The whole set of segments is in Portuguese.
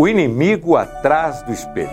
O inimigo atrás do espelho.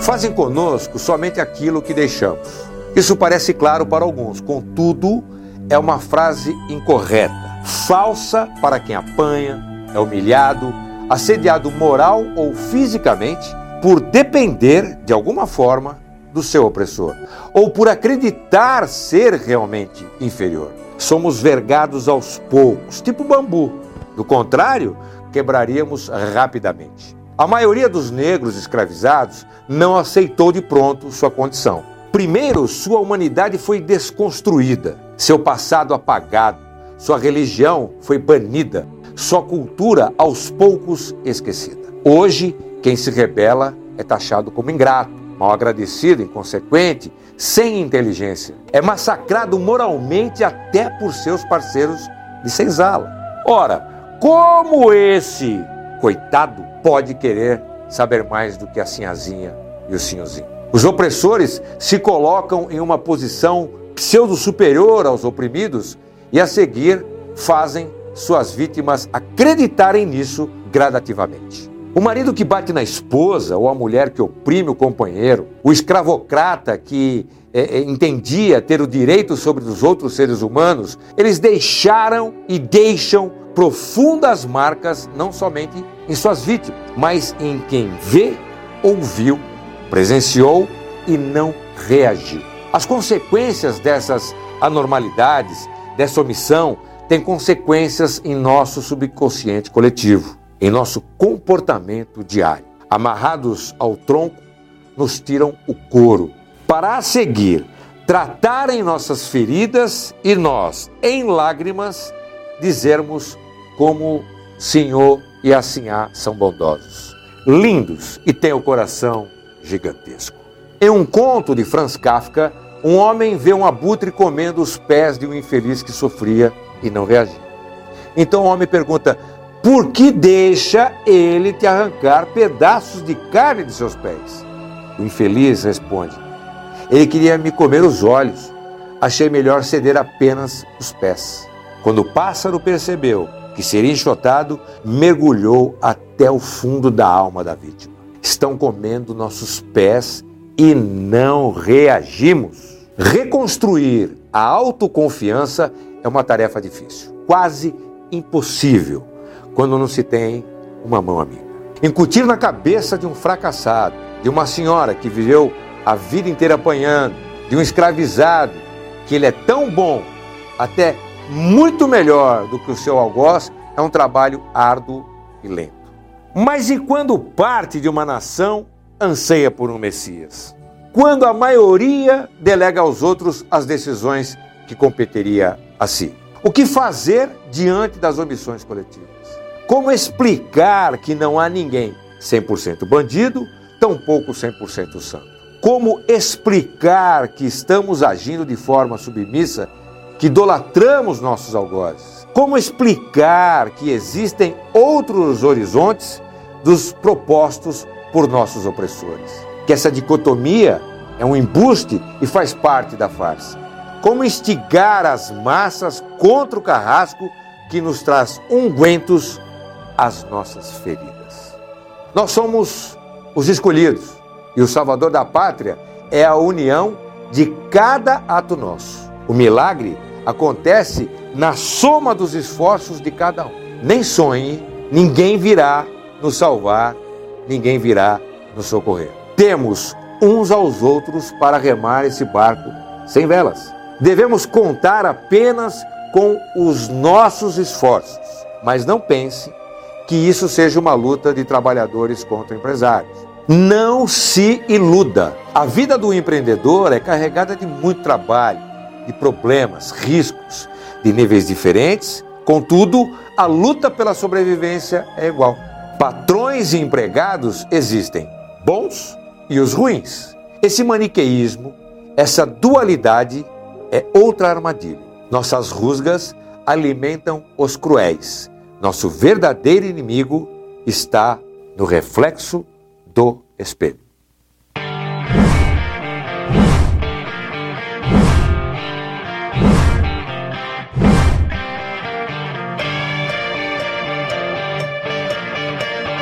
Fazem conosco somente aquilo que deixamos. Isso parece claro para alguns, contudo, é uma frase incorreta, falsa para quem apanha, é humilhado, assediado moral ou fisicamente por depender, de alguma forma, do seu opressor, ou por acreditar ser realmente inferior. Somos vergados aos poucos, tipo bambu do contrário, quebraríamos rapidamente. A maioria dos negros escravizados não aceitou de pronto sua condição. Primeiro, sua humanidade foi desconstruída, seu passado apagado, sua religião foi banida, sua cultura aos poucos esquecida. Hoje, quem se rebela é taxado como ingrato, mal agradecido, inconsequente, sem inteligência. É massacrado moralmente até por seus parceiros de senzala. Ora, como esse coitado pode querer saber mais do que a sinhazinha e o senhorzinho? Os opressores se colocam em uma posição pseudo-superior aos oprimidos e a seguir fazem suas vítimas acreditarem nisso gradativamente. O marido que bate na esposa, ou a mulher que oprime o companheiro, o escravocrata que é, é, entendia ter o direito sobre os outros seres humanos, eles deixaram e deixam profundas marcas não somente em suas vítimas, mas em quem vê, ouviu, presenciou e não reagiu. As consequências dessas anormalidades, dessa omissão, têm consequências em nosso subconsciente coletivo, em nosso comportamento diário. Amarrados ao tronco, nos tiram o couro. Para a seguir, tratarem nossas feridas e nós, em lágrimas, dizermos como Senhor e a Sinhá são bondosos, lindos e têm o coração gigantesco. Em um conto de Franz Kafka, um homem vê um abutre comendo os pés de um infeliz que sofria e não reagia. Então o homem pergunta: por que deixa ele te arrancar pedaços de carne de seus pés? O infeliz responde: ele queria me comer os olhos. Achei melhor ceder apenas os pés. Quando o pássaro percebeu que seria enxotado, mergulhou até o fundo da alma da vítima. Estão comendo nossos pés e não reagimos. Reconstruir a autoconfiança é uma tarefa difícil, quase impossível, quando não se tem uma mão amiga. Incutir na cabeça de um fracassado, de uma senhora que viveu a vida inteira apanhando, de um escravizado, que ele é tão bom, até muito melhor do que o seu algoz, é um trabalho árduo e lento. Mas e quando parte de uma nação anseia por um Messias? Quando a maioria delega aos outros as decisões que competeria a si? O que fazer diante das omissões coletivas? Como explicar que não há ninguém 100% bandido, tampouco 100% santo? Como explicar que estamos agindo de forma submissa que idolatramos nossos algozes? Como explicar que existem outros horizontes dos propostos por nossos opressores? Que essa dicotomia é um embuste e faz parte da farsa. Como instigar as massas contra o carrasco que nos traz ungüentos às nossas feridas? Nós somos os escolhidos e o Salvador da pátria é a união de cada ato nosso. O milagre acontece na soma dos esforços de cada um. Nem sonhe, ninguém virá nos salvar, ninguém virá nos socorrer. Temos uns aos outros para remar esse barco sem velas. Devemos contar apenas com os nossos esforços, mas não pense que isso seja uma luta de trabalhadores contra empresários. Não se iluda. A vida do empreendedor é carregada de muito trabalho, de problemas, riscos, de níveis diferentes, contudo, a luta pela sobrevivência é igual. Patrões e empregados existem, bons e os ruins. Esse maniqueísmo, essa dualidade é outra armadilha. Nossas rusgas alimentam os cruéis. Nosso verdadeiro inimigo está no reflexo do espelho.